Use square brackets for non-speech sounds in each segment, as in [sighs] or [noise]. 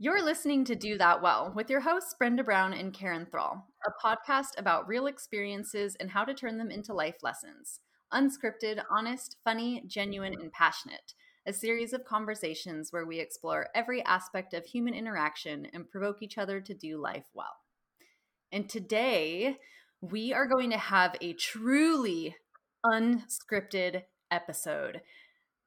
You're listening to Do That Well with your hosts, Brenda Brown and Karen Thrall, a podcast about real experiences and how to turn them into life lessons. Unscripted, honest, funny, genuine, and passionate. A series of conversations where we explore every aspect of human interaction and provoke each other to do life well. And today, we are going to have a truly unscripted episode.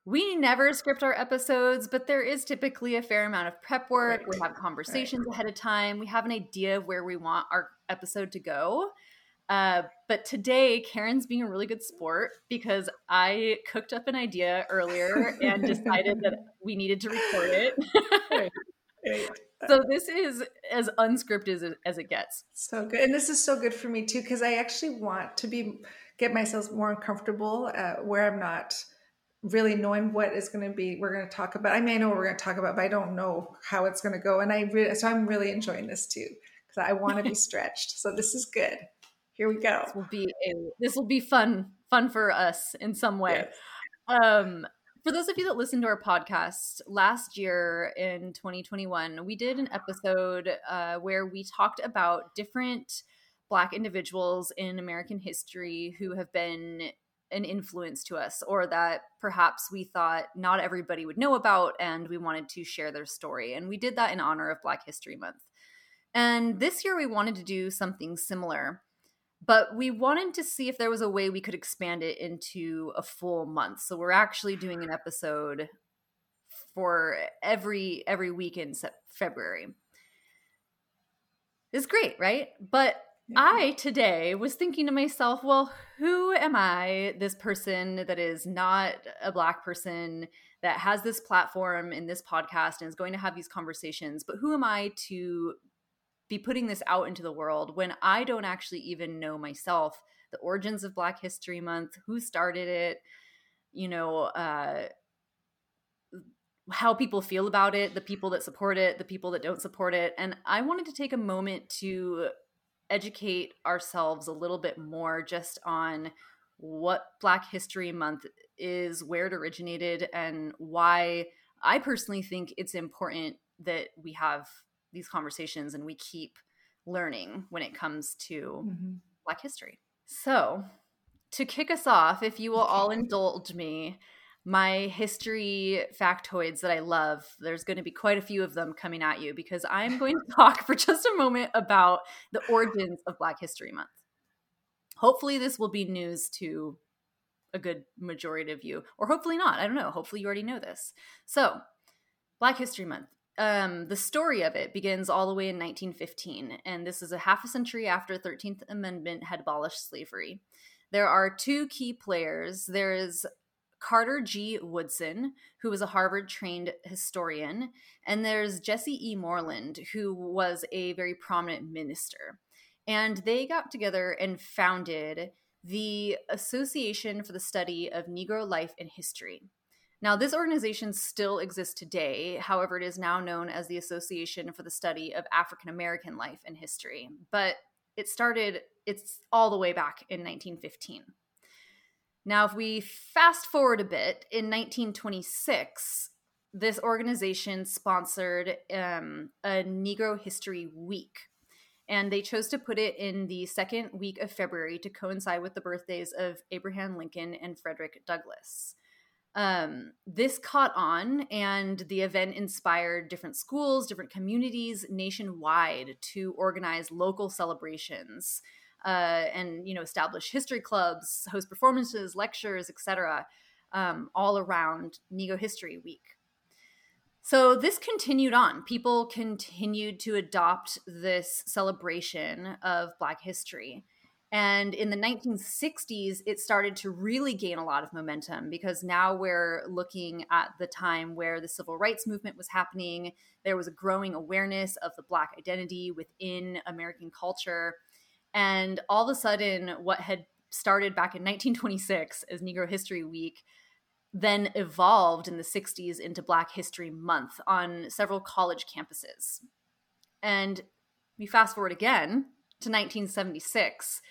We never script our episodes, but there is typically a fair amount of prep work. Right. We have conversations right. ahead of time. We have an idea of where we want our episode to go. Uh, but today, Karen's being a really good sport because I cooked up an idea earlier and decided that [laughs] we needed to record it. right. [laughs] So this is as unscripted as, as it gets. So good, and this is so good for me too because I actually want to be get myself more uncomfortable uh, where I'm not really knowing what is going to be we're going to talk about. I may know what we're going to talk about, but I don't know how it's going to go. And I really, so I'm really enjoying this too because I want to be [laughs] stretched. So this is good. Here we go. This will be a, this will be fun fun for us in some way. Yes. Um, for those of you that listen to our podcast, last year in 2021, we did an episode uh, where we talked about different Black individuals in American history who have been an influence to us or that perhaps we thought not everybody would know about and we wanted to share their story. And we did that in honor of Black History Month. And this year we wanted to do something similar but we wanted to see if there was a way we could expand it into a full month so we're actually doing an episode for every every week in february it's great right but. I today was thinking to myself well who am i this person that is not a black person that has this platform in this podcast and is going to have these conversations but who am i to be putting this out into the world when I don't actually even know myself the origins of Black History Month, who started it, you know, uh, how people feel about it, the people that support it, the people that don't support it. And I wanted to take a moment to educate ourselves a little bit more just on what Black History Month is, where it originated, and why I personally think it's important that we have these conversations and we keep learning when it comes to mm-hmm. Black history. So, to kick us off, if you will [laughs] all indulge me, my history factoids that I love, there's going to be quite a few of them coming at you because I'm going to [laughs] talk for just a moment about the origins of Black History Month. Hopefully, this will be news to a good majority of you, or hopefully not. I don't know. Hopefully, you already know this. So, Black History Month um, the story of it begins all the way in 1915, and this is a half a century after the 13th Amendment had abolished slavery. There are two key players. There is Carter G. Woodson, who was a Harvard trained historian, and there's Jesse E. Moorland, who was a very prominent minister. And they got together and founded the Association for the Study of Negro Life and History. Now, this organization still exists today. However, it is now known as the Association for the Study of African American Life and History. But it started, it's all the way back in 1915. Now, if we fast forward a bit, in 1926, this organization sponsored um, a Negro History Week. And they chose to put it in the second week of February to coincide with the birthdays of Abraham Lincoln and Frederick Douglass um, this caught on and the event inspired different schools different communities nationwide to organize local celebrations uh, and you know establish history clubs host performances lectures etc um, all around negro history week so this continued on people continued to adopt this celebration of black history and in the 1960s, it started to really gain a lot of momentum because now we're looking at the time where the civil rights movement was happening. There was a growing awareness of the Black identity within American culture. And all of a sudden, what had started back in 1926 as Negro History Week then evolved in the 60s into Black History Month on several college campuses. And we fast forward again to 1976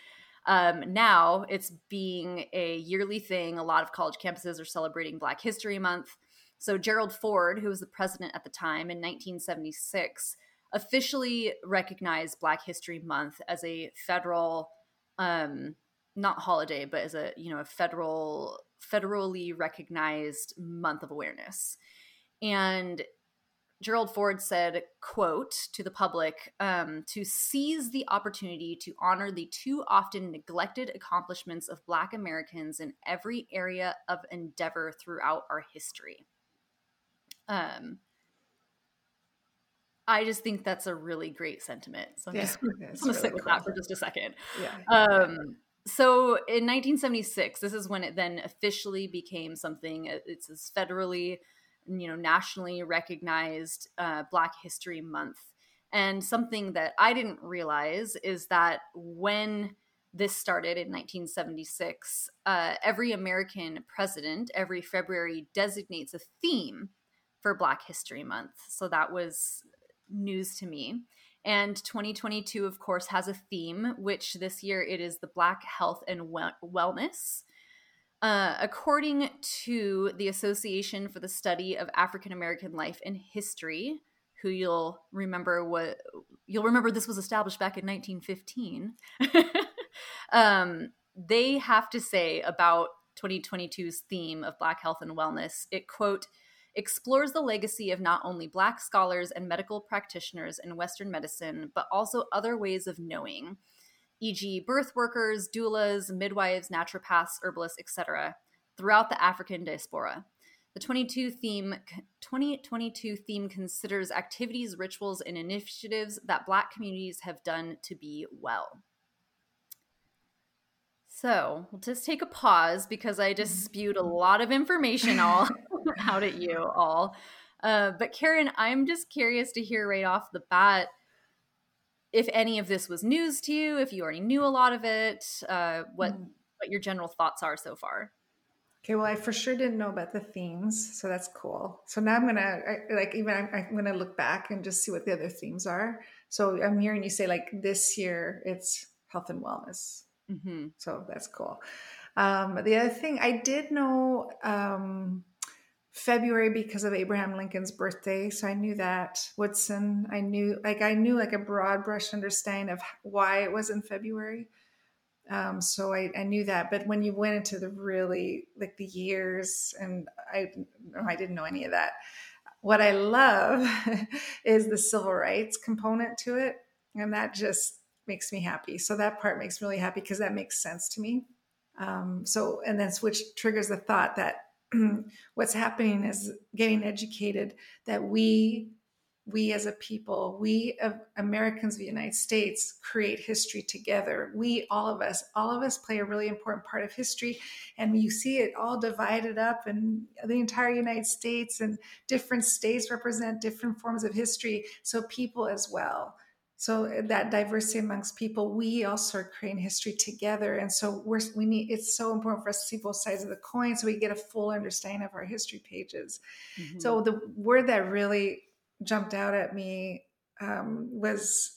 um, now it's being a yearly thing. A lot of college campuses are celebrating Black History Month. So Gerald Ford, who was the president at the time in 1976, officially recognized Black History Month as a federal, um, not holiday, but as a you know a federal federally recognized month of awareness. And Gerald Ford said, quote, to the public, um, to seize the opportunity to honor the too often neglected accomplishments of Black Americans in every area of endeavor throughout our history. Um, I just think that's a really great sentiment. So I'm yeah, just, [laughs] going to sit with that for just a second. Yeah. Um, so in 1976, this is when it then officially became something. It's this federally you know nationally recognized uh, Black History Month. And something that I didn't realize is that when this started in 1976, uh, every American president every February designates a theme for Black History Month. So that was news to me. And 2022, of course, has a theme, which this year it is the Black Health and Wellness. Uh, according to the Association for the Study of African American Life and History, who you'll remember what you'll remember this was established back in 1915. [laughs] um, they have to say about 2022's theme of Black health and wellness. It quote explores the legacy of not only Black scholars and medical practitioners in Western medicine, but also other ways of knowing e.g., birth workers, doulas, midwives, naturopaths, herbalists, etc., throughout the African diaspora. The 22 theme 2022 theme considers activities, rituals, and initiatives that Black communities have done to be well. So we'll just take a pause because I just spewed a lot of information all [laughs] out at you all. Uh, but Karen, I'm just curious to hear right off the bat if any of this was news to you, if you already knew a lot of it, uh, what mm. what your general thoughts are so far. Okay, well, I for sure didn't know about the themes, so that's cool. So now I'm gonna I, like even I'm, I'm, gonna look back and just see what the other themes are. So I'm hearing you say like this year it's health and wellness, mm-hmm. so that's cool. Um, the other thing I did know. Um, February because of Abraham Lincoln's birthday. So I knew that. Woodson, I knew like I knew like a broad brush understanding of why it was in February. Um, so I, I knew that. But when you went into the really like the years and I I didn't know any of that. What I love [laughs] is the civil rights component to it. And that just makes me happy. So that part makes me really happy because that makes sense to me. Um, so and then which triggers the thought that [clears throat] what's happening is getting educated that we we as a people we americans of the united states create history together we all of us all of us play a really important part of history and you see it all divided up in the entire united states and different states represent different forms of history so people as well so uh, that diversity amongst people we also are creating history together. And so we're we need it's so important for us to see both sides of the coin so we get a full understanding of our history pages. Mm-hmm. so the word that really jumped out at me um, was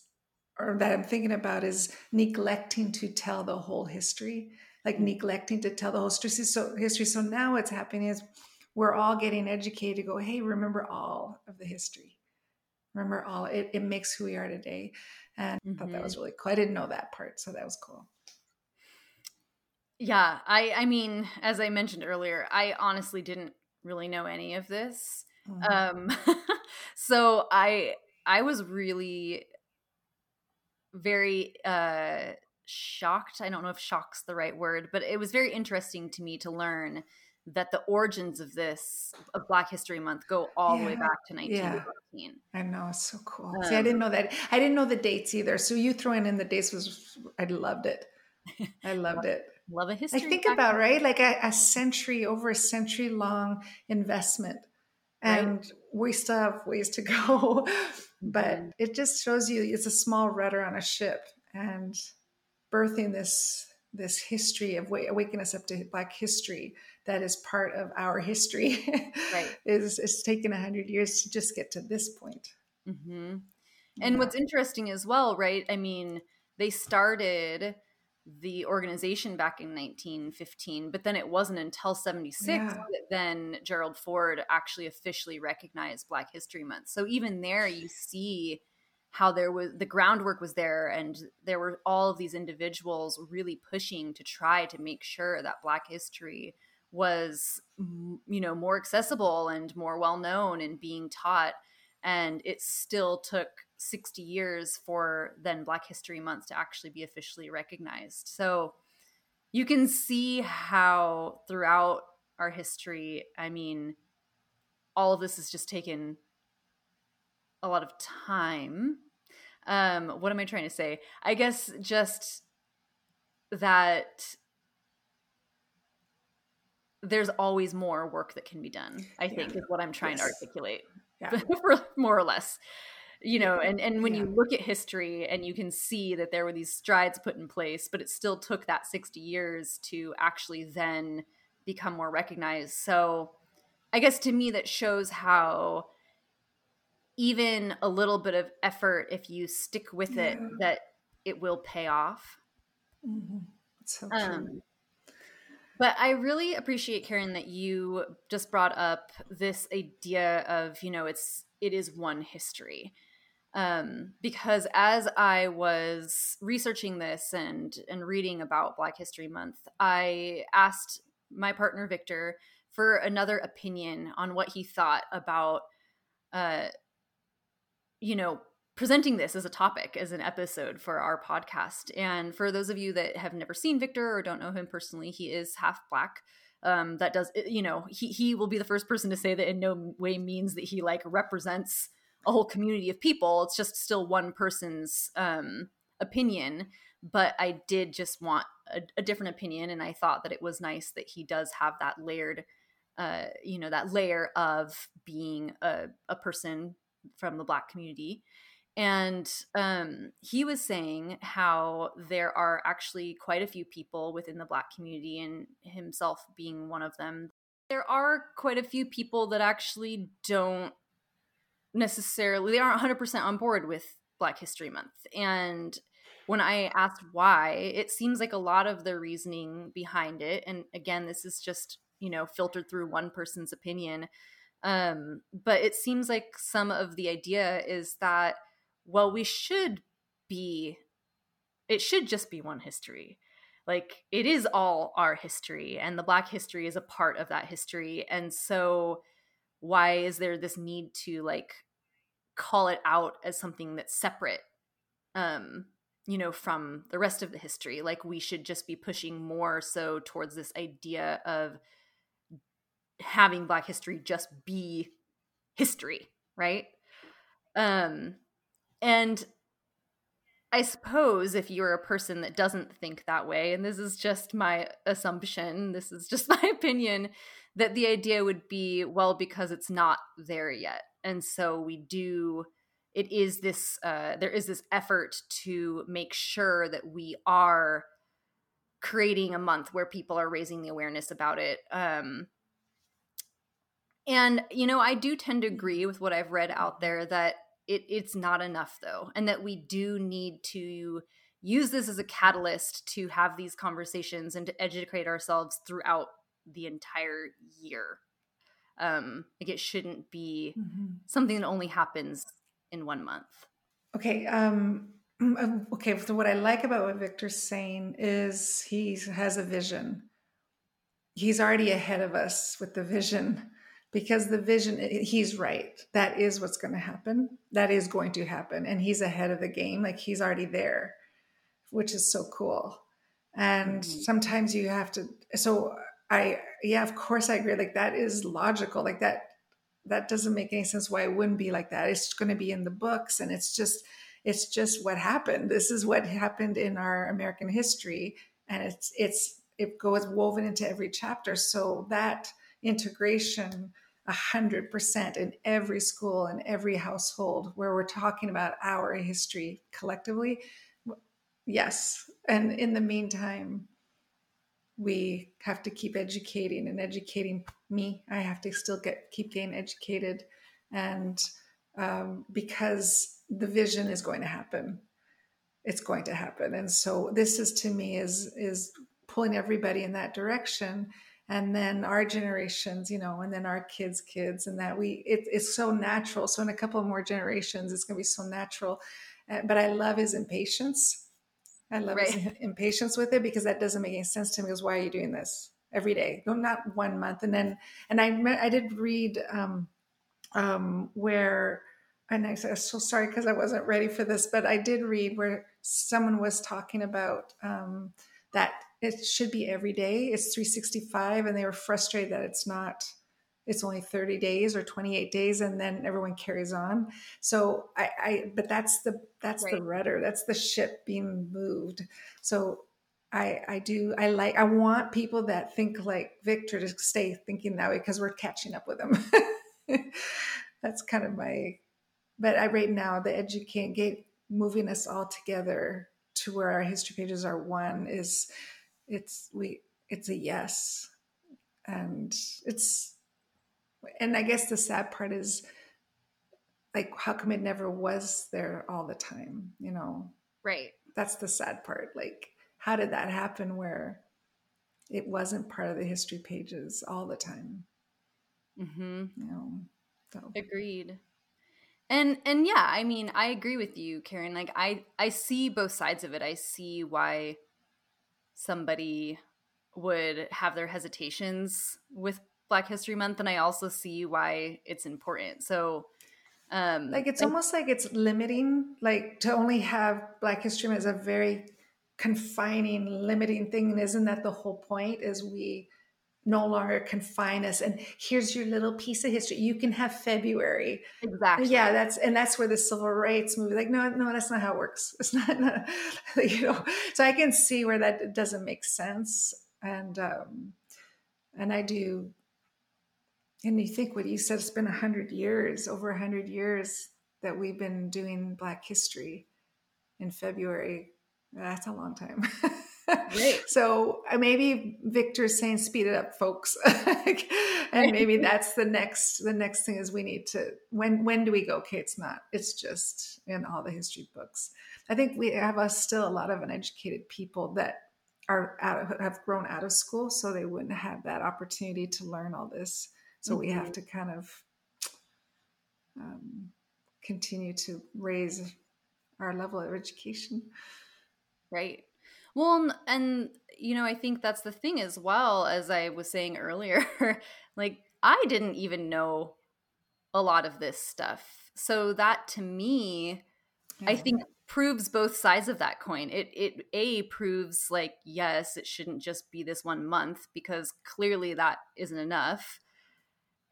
or that i'm thinking about is neglecting to tell the whole history like neglecting to tell the whole history. So history so now what's happening is we're all getting educated to go hey remember all of the history remember all it, it makes who we are today and mm-hmm. i thought that was mm-hmm. really cool i didn't know that part so that was cool yeah i i mean as i mentioned earlier i honestly didn't really know any of this mm-hmm. um [laughs] so i i was really very uh shocked i don't know if shock's the right word but it was very interesting to me to learn that the origins of this of Black History Month go all yeah. the way back to 1914. Yeah. I know it's so cool. Um, See, I didn't know that. I didn't know the dates either. So you throwing in the dates was I loved it. [laughs] I loved it. Love a history. I think about right, like a, a, century over a century long investment, and right. we still have ways to [laughs] go. but mm-hmm. it just shows you it's a small rudder on a ship, and birthing this this history of waking us up to Black history that is part of our history right. [laughs] is it's taken 100 years to just get to this point mm-hmm. and yeah. what's interesting as well right i mean they started the organization back in 1915 but then it wasn't until 76 yeah. that then gerald ford actually officially recognized black history month so even there you see how there was the groundwork was there and there were all of these individuals really pushing to try to make sure that black history was you know more accessible and more well known and being taught and it still took 60 years for then black history month to actually be officially recognized so you can see how throughout our history i mean all of this has just taken a lot of time. Um, what am I trying to say? I guess just that there's always more work that can be done. I think is what I'm trying yes. to articulate, yeah. [laughs] more or less. You know, and and when yeah. you look at history and you can see that there were these strides put in place, but it still took that 60 years to actually then become more recognized. So, I guess to me that shows how even a little bit of effort if you stick with yeah. it that it will pay off mm-hmm. so um, but i really appreciate karen that you just brought up this idea of you know it's it is one history. Um, because as i was researching this and and reading about black history month i asked my partner victor for another opinion on what he thought about uh, you know, presenting this as a topic as an episode for our podcast. And for those of you that have never seen Victor or don't know him personally, he is half black. Um, that does, you know, he he will be the first person to say that in no way means that he like represents a whole community of people. It's just still one person's um, opinion. But I did just want a, a different opinion, and I thought that it was nice that he does have that layered, uh, you know, that layer of being a, a person from the black community and um, he was saying how there are actually quite a few people within the black community and himself being one of them. There are quite a few people that actually don't necessarily they aren't 100% on board with black history month. And when i asked why it seems like a lot of the reasoning behind it and again this is just you know filtered through one person's opinion um, but it seems like some of the idea is that, well, we should be, it should just be one history. Like it is all our history, and the Black history is a part of that history. And so, why is there this need to like call it out as something that's separate? Um, you know, from the rest of the history. Like we should just be pushing more so towards this idea of having black history just be history right um and i suppose if you're a person that doesn't think that way and this is just my assumption this is just [laughs] my opinion that the idea would be well because it's not there yet. And so we do it is this uh, there is this effort to make sure that we are creating a month where people are raising the awareness about it. Um, and, you know, I do tend to agree with what I've read out there that it, it's not enough, though, and that we do need to use this as a catalyst to have these conversations and to educate ourselves throughout the entire year. Um, like it shouldn't be mm-hmm. something that only happens in one month. Okay. Um, [clears throat] um, okay. So what I like about what Victor's saying is he has a vision. He's already ahead of us with the vision because the vision he's right. That is what's going to happen. That is going to happen and he's ahead of the game like he's already there which is so cool. And mm-hmm. sometimes you have to so i yeah of course i agree like that is logical like that that doesn't make any sense why it wouldn't be like that. It's going to be in the books and it's just it's just what happened. This is what happened in our american history and it's it's it goes woven into every chapter. So that integration 100% in every school and every household where we're talking about our history collectively yes. And in the meantime we have to keep educating and educating me. I have to still get keep getting educated. And um, because the vision is going to happen it's going to happen. And so this is to me is is pulling everybody in that direction and then our generations, you know, and then our kids' kids, and that we it, it's so natural. So in a couple more generations, it's going to be so natural. Uh, but I love his impatience. I love right. his [laughs] impatience with it because that doesn't make any sense to me. Because why are you doing this every day? No, not one month, and then and I I did read um, um, where and I am so sorry because I wasn't ready for this, but I did read where someone was talking about um, that it should be every day. It's 365, and they were frustrated that it's not. It's only 30 days or 28 days, and then everyone carries on. So I, I but that's the that's right. the rudder. That's the ship being moved. So I I do I like I want people that think like Victor to stay thinking that way because we're catching up with them. [laughs] that's kind of my but I right now the educate gate moving us all together to where our history pages are one is it's we it's a yes. And it's and i guess the sad part is like how come it never was there all the time you know? Right. That's the sad part. Like how did that happen where it wasn't part of the history pages all the time? Mm-hmm. you know so. Agreed. And and yeah i mean i agree with you karen. Like i i see both sides of it. I see why somebody would have their hesitations with black history month and i also see why it's important. So um like it's almost like it's limiting like to only have black history month is a very confining limiting thing and isn't that the whole point is we no longer confine us and here's your little piece of history. You can have february. Exactly. Yeah that's and that's where the civil rights movie like no no that's not how it works. [laughs] It's not, not [laughs] you know so i can see where that doesn't make sense and um and i do and you think what you said it's been a hundred years over a hundred years that we've been doing black history in february. That's a long time [laughs] [laughs] So uh, maybe Victor's saying speed it up, folks. [laughs] and maybe [laughs] that's the next the next thing is we need to when when do we go? Okay, it's not. It's just in all the history books. I think we have us still a lot of uneducated people that are out of, have grown out of school, so they wouldn't have that opportunity to learn all this. So mm-hmm. we have mm-hmm. to kind of um, continue to raise our level of education. Right. Well, and you know, I think that's the thing as well as I was saying [laughs] earlier. like I didn't even know a lot of this stuff. So that to me, yeah. I think proves both sides of that coin. It it a proves like yes, it shouldn't just be this one month because clearly that isn't enough.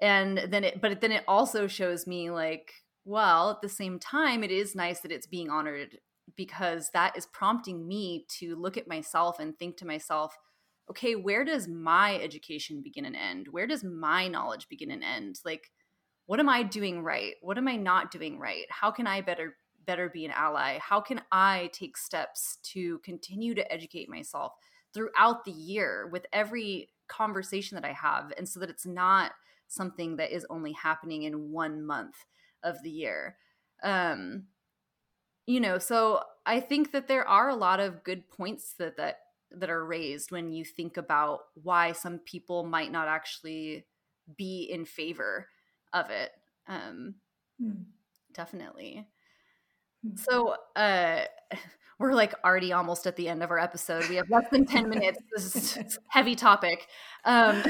And then it but then it also shows me like well, at the same time it is nice that it's being honored because that is prompting me to look at myself and think to myself, okay, where does my education begin and end? Where does my knowledge begin and end? Like, what am I doing right? What am I not doing right? How can I better better be an ally? How can I take steps to continue to educate myself throughout the year with every conversation that I have and so that it's not something that is only happening in one month of the year. Um you know so i think that there are a lot of good points that that that are raised when you think about why some people might not actually be in favor of it um mm. definitely mm. so uh [laughs] we're like already almost at the end of our episode we have less than 10 minutes this is [laughs] heavy topic um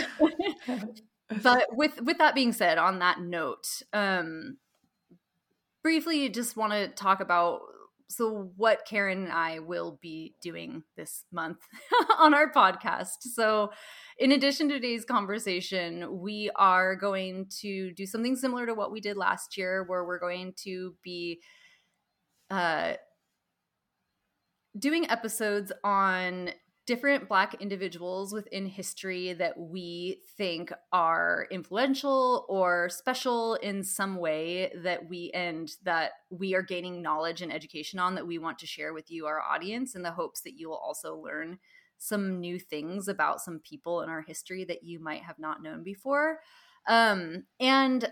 [laughs] but with with that being said on that note um briefly just want to talk about so what Karen and I will be doing this month [laughs] on our podcast. So, in addition to today's conversation, we are going to do something similar to what we did last year, where we're going to be uh, doing episodes on different Black individuals within history that we think are influential or special in some way that we and that we are gaining knowledge and education on that we want to share with you, our audience, in the hopes that you will also learn some new things about some people in our history that you might have not known before. Um, and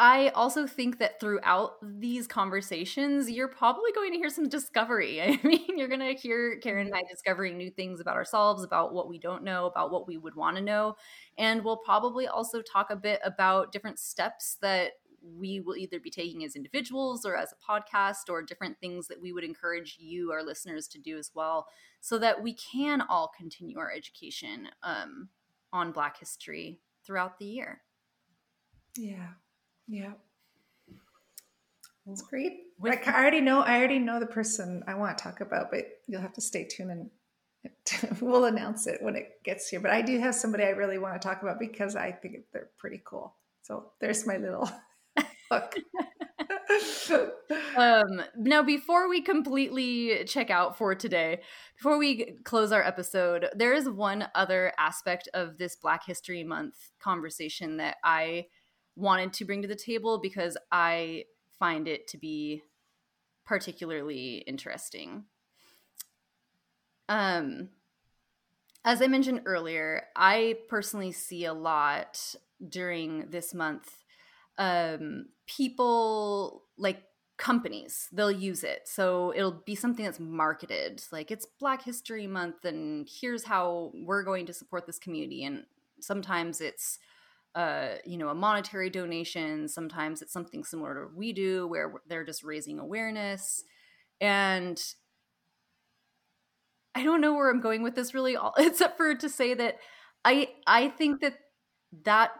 I also think that throughout these conversations, you're probably going to hear some discovery. [laughs] I mean, you're going to hear Karen and I discovering new things about ourselves, about what we don't know, about what we would want to know. And we'll probably also talk a bit about different steps that we will either be taking as individuals or as a podcast or different things that we would encourage you, our listeners, to do as well, so that we can all continue our education um, on Black history throughout the year. Yeah. Yeah. That's great. With, like, I already know I already know the person I want to talk about, but you'll have to stay tuned and [laughs] we'll announce it when it gets here. But I do have somebody I really want to talk about because I think they're pretty cool. So there's my little [laughs] hook. [laughs] um, now, before we completely check out for today, before we close our episode, there is one other aspect of this Black History Month conversation that I wanted to bring to the table because I find it to be particularly interesting. Um, as I mentioned earlier, I personally see a lot during this month um, people like companies they'll use it so it'll be something that's marketed like it's black history month and here's how we're going to support this community and sometimes it's uh, you know, a monetary donation. Sometimes it's something similar to we do, where they're just raising awareness. And I don't know where I'm going with this really, all, [laughs] except for to say that I I think that that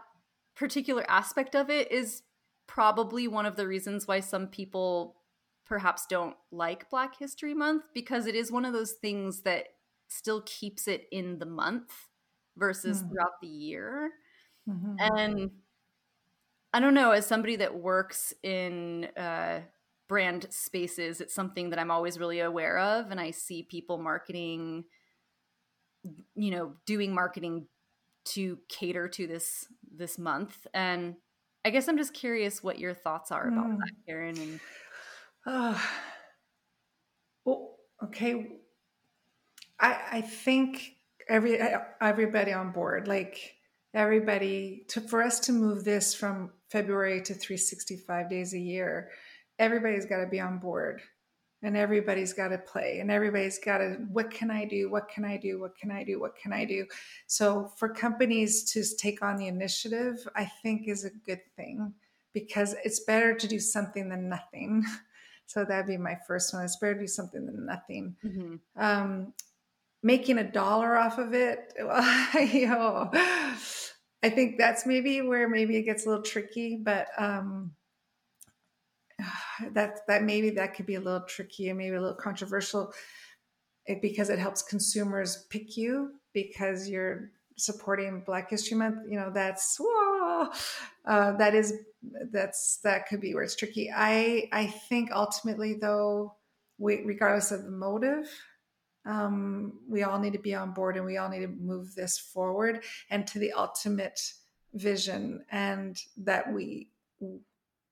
particular aspect of it is probably one of the reasons why some people perhaps don't like Black History Month because it is one of those things that still keeps it in the month versus mm. throughout the year. Mm-hmm. And I don't know, as somebody that works in uh, brand spaces, it's something that I'm always really aware of. And I see people marketing, you know, doing marketing to cater to this this month. And I guess I'm just curious what your thoughts are about mm. that, Karen. And uh, [sighs] well, okay. I I think every everybody on board, like everybody to for us to move this from February to 365 days a year, everybody's got to be on board. And everybody's got to play. And everybody's got to what can i do? What can i do? What can i do? What can i do? So for companies to take on the initiative i think is a good thing because it's better to do something than nothing. [laughs] So that'd be my first one. It's better to do something than nothing. Mm-hmm. um, making a dollar off of it [laughs] you know, i think that's maybe where maybe it gets a little tricky but um [sighs] that that maybe that could be a little tricky and maybe a little controversial eh, because it helps consumers pick you because you're supporting black history month you know that's whoa, uh, that is that's that could be where it's tricky. I i think ultimately though we, regardless of the motive um, we all need to be on board and we all need to move this forward and to the ultimate vision and that we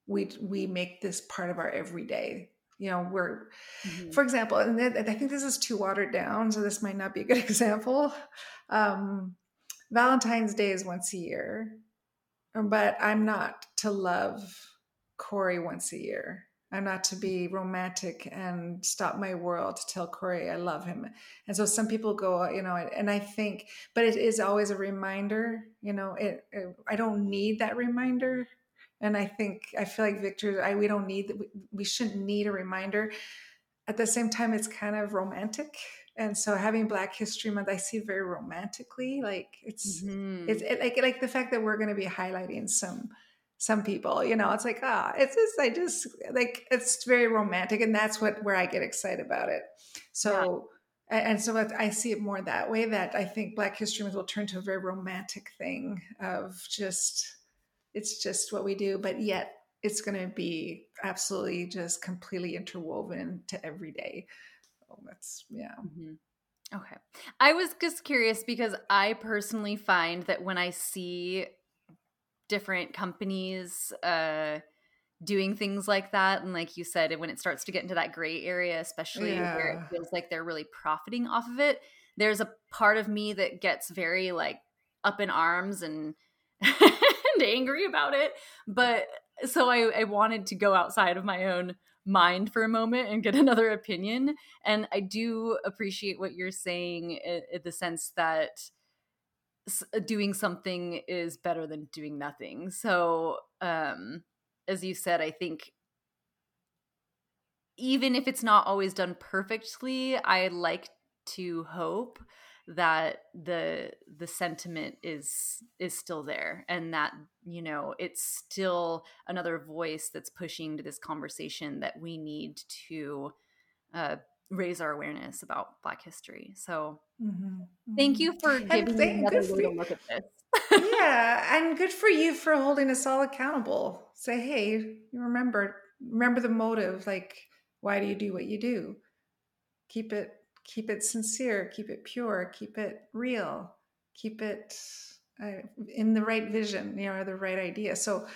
we we make this part of our everyday. You know we're mm-hmm. for example and i think this is too watered down so this might not be a good [laughs] example. Um, valentine's day is once a year but i'm not to love corey once a year I'm not to be romantic and stop my world to tell Corey I love him. And so some people go, you know, and I think, but it is always a reminder, you know, it, it I don't need that reminder. And I think, I feel like Victor, I, we don't need, we, we shouldn't need a reminder. At the same time, it's kind of romantic. And so having Black History Month, I see very romantically, like it's, mm-hmm. it's it, like, like the fact that we're going to be highlighting some, some people you know it's like ah oh, it's just i just like it's very romantic and that's what where i get excited about it so yeah. and so i see it more that way that i think black history month will turn to a very romantic thing of just it's just what we do but yet it's going to be absolutely just completely interwoven to every day oh that's yeah mm-hmm. Okay. I was just curious because I personally find that when I see different companies uh, doing things like that. And like you said, when it starts to get into that gray area, especially yeah. where it feels like they're really profiting off of it, there's a part of me that gets very like up in arms and [laughs] and angry about it. But so I, I wanted to go outside of my own mind for a moment and get [laughs] another opinion. And I do appreciate what you're saying in, in the sense that doing something is better than doing nothing. So, um, as you said, I think even if it's not always done perfectly, I like to hope that the the sentiment is is still there and that you know it's still another voice that's pushing to this conversation that we need to uh, raise our awareness about black history so mm-hmm. thank you for giving me another way to look at this yeah and good for you for [laughs] holding us all accountable say hey you remember remember the motive like why do you do what you do keep it keep it sincere, keep it pure, keep it real, keep it uh, in the right vision, you know, the right idea. So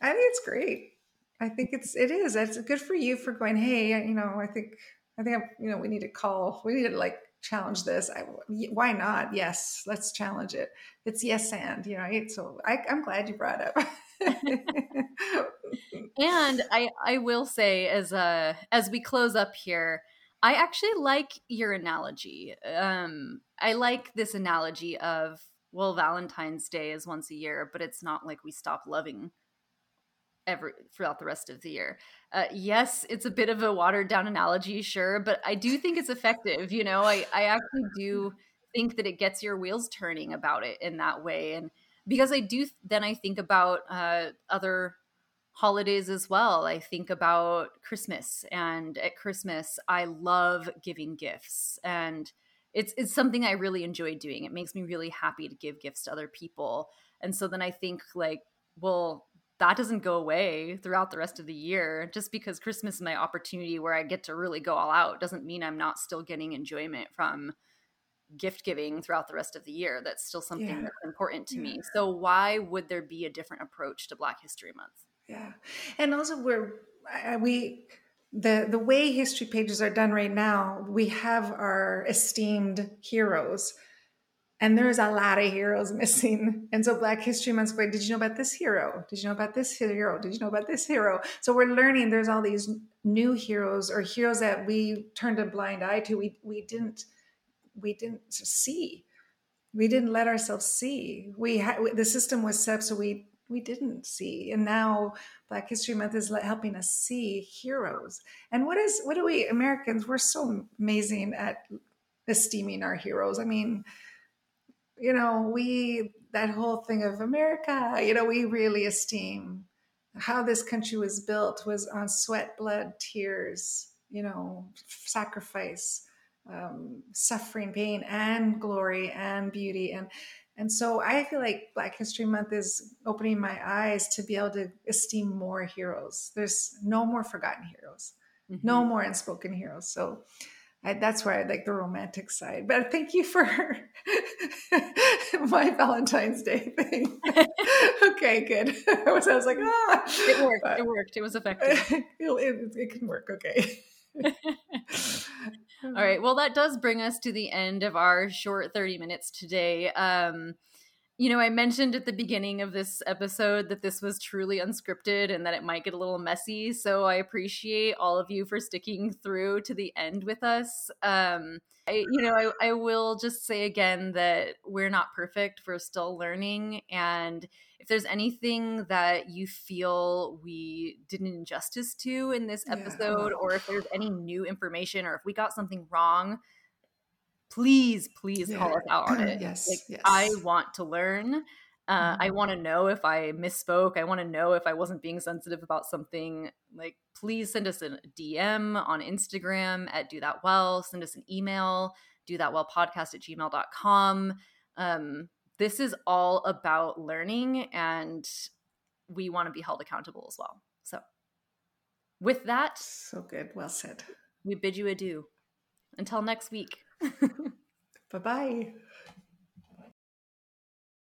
I think it's great. I think it's it is. It's good for you for going. Hey, you know, I think I think you know we need to call. We need to like challenge this. I, why not? Yes, let's challenge it. It's yes and you know. So I, I'm glad you brought up. [laughs] and I I will say as uh as we close up here, I actually like your analogy. Um, I like this analogy of well, Valentine's Day is once a year, but it's not like we stop loving every throughout the rest of the year. Uh, yes, it's a bit of a watered down analogy, sure, but I do think it's effective. You know, I I actually do think that it gets your wheels turning about it in that way, and because I do, then I think about uh, other holidays as well. I think about Christmas, and at Christmas, I love giving gifts, and it's it's something I really enjoy doing. It makes me really happy to give gifts to other people, and so then I think like, well, that doesn't go away throughout the rest of the year. Just because Christmas is my opportunity where I get to really go all out doesn't mean I'm not still getting enjoyment from gift giving throughout the rest of the year. That's still something yeah. that's important to yeah. me. So why would there be a different approach to Black History Month? yeah and also we're we the the way history pages are done right now we have our esteemed heroes and there's a lot of heroes [laughs] missing. And so black history month's going did you know about this hero? Did you know about this hero? Did you know about this hero? So we're learning there's all these new heroes or heroes that we turned a blind eye to. We we didn't we didn't see. We didn't let ourselves see. We had the system was set so we we didn't see. And now black history month is helping us see heroes. And what is what do we americans we're so amazing at esteeming our heroes. I mean you know we that whole thing of america you know we really esteem how this country was built was on sweat blood tears you know sacrifice um, suffering pain and glory and beauty and and so I feel like Black History Month is opening my eyes to be able to esteem more heroes. There's no more forgotten heroes, mm-hmm. no more unspoken heroes. So I, that's why I like the romantic side. But thank you for [laughs] my Valentine's Day thing. [laughs] okay, good. [laughs] I was, I was like, ah, it worked. But, it worked. It was effective. it, it, it can work. Okay. All right. Well, that does bring us to the end of our short 30 minutes today. Um, you know, I mentioned at the beginning of this episode that this was truly unscripted and that it might get a little messy. So I appreciate all of you for sticking through to the end with us. Um, I, you know, I, I will just say again that we're not perfect. We're still learning. And if there's anything that you feel we did an injustice to in this episode, yeah. or if there's any new information, or if we got something wrong, please, please yeah. call us out on it. yes, like, yes. I want to learn. Uh, I mm-hmm. want to know if I misspoke. I want to know if I wasn't being sensitive about something. Like, please send us a DM on Instagram at Do That Well. Send us an email, do that well podcast at gmail.com. Um, this is all about learning, and we want to be held accountable as well. So, with that, so good. Well said. We bid you adieu. Until next week. [laughs] bye bye.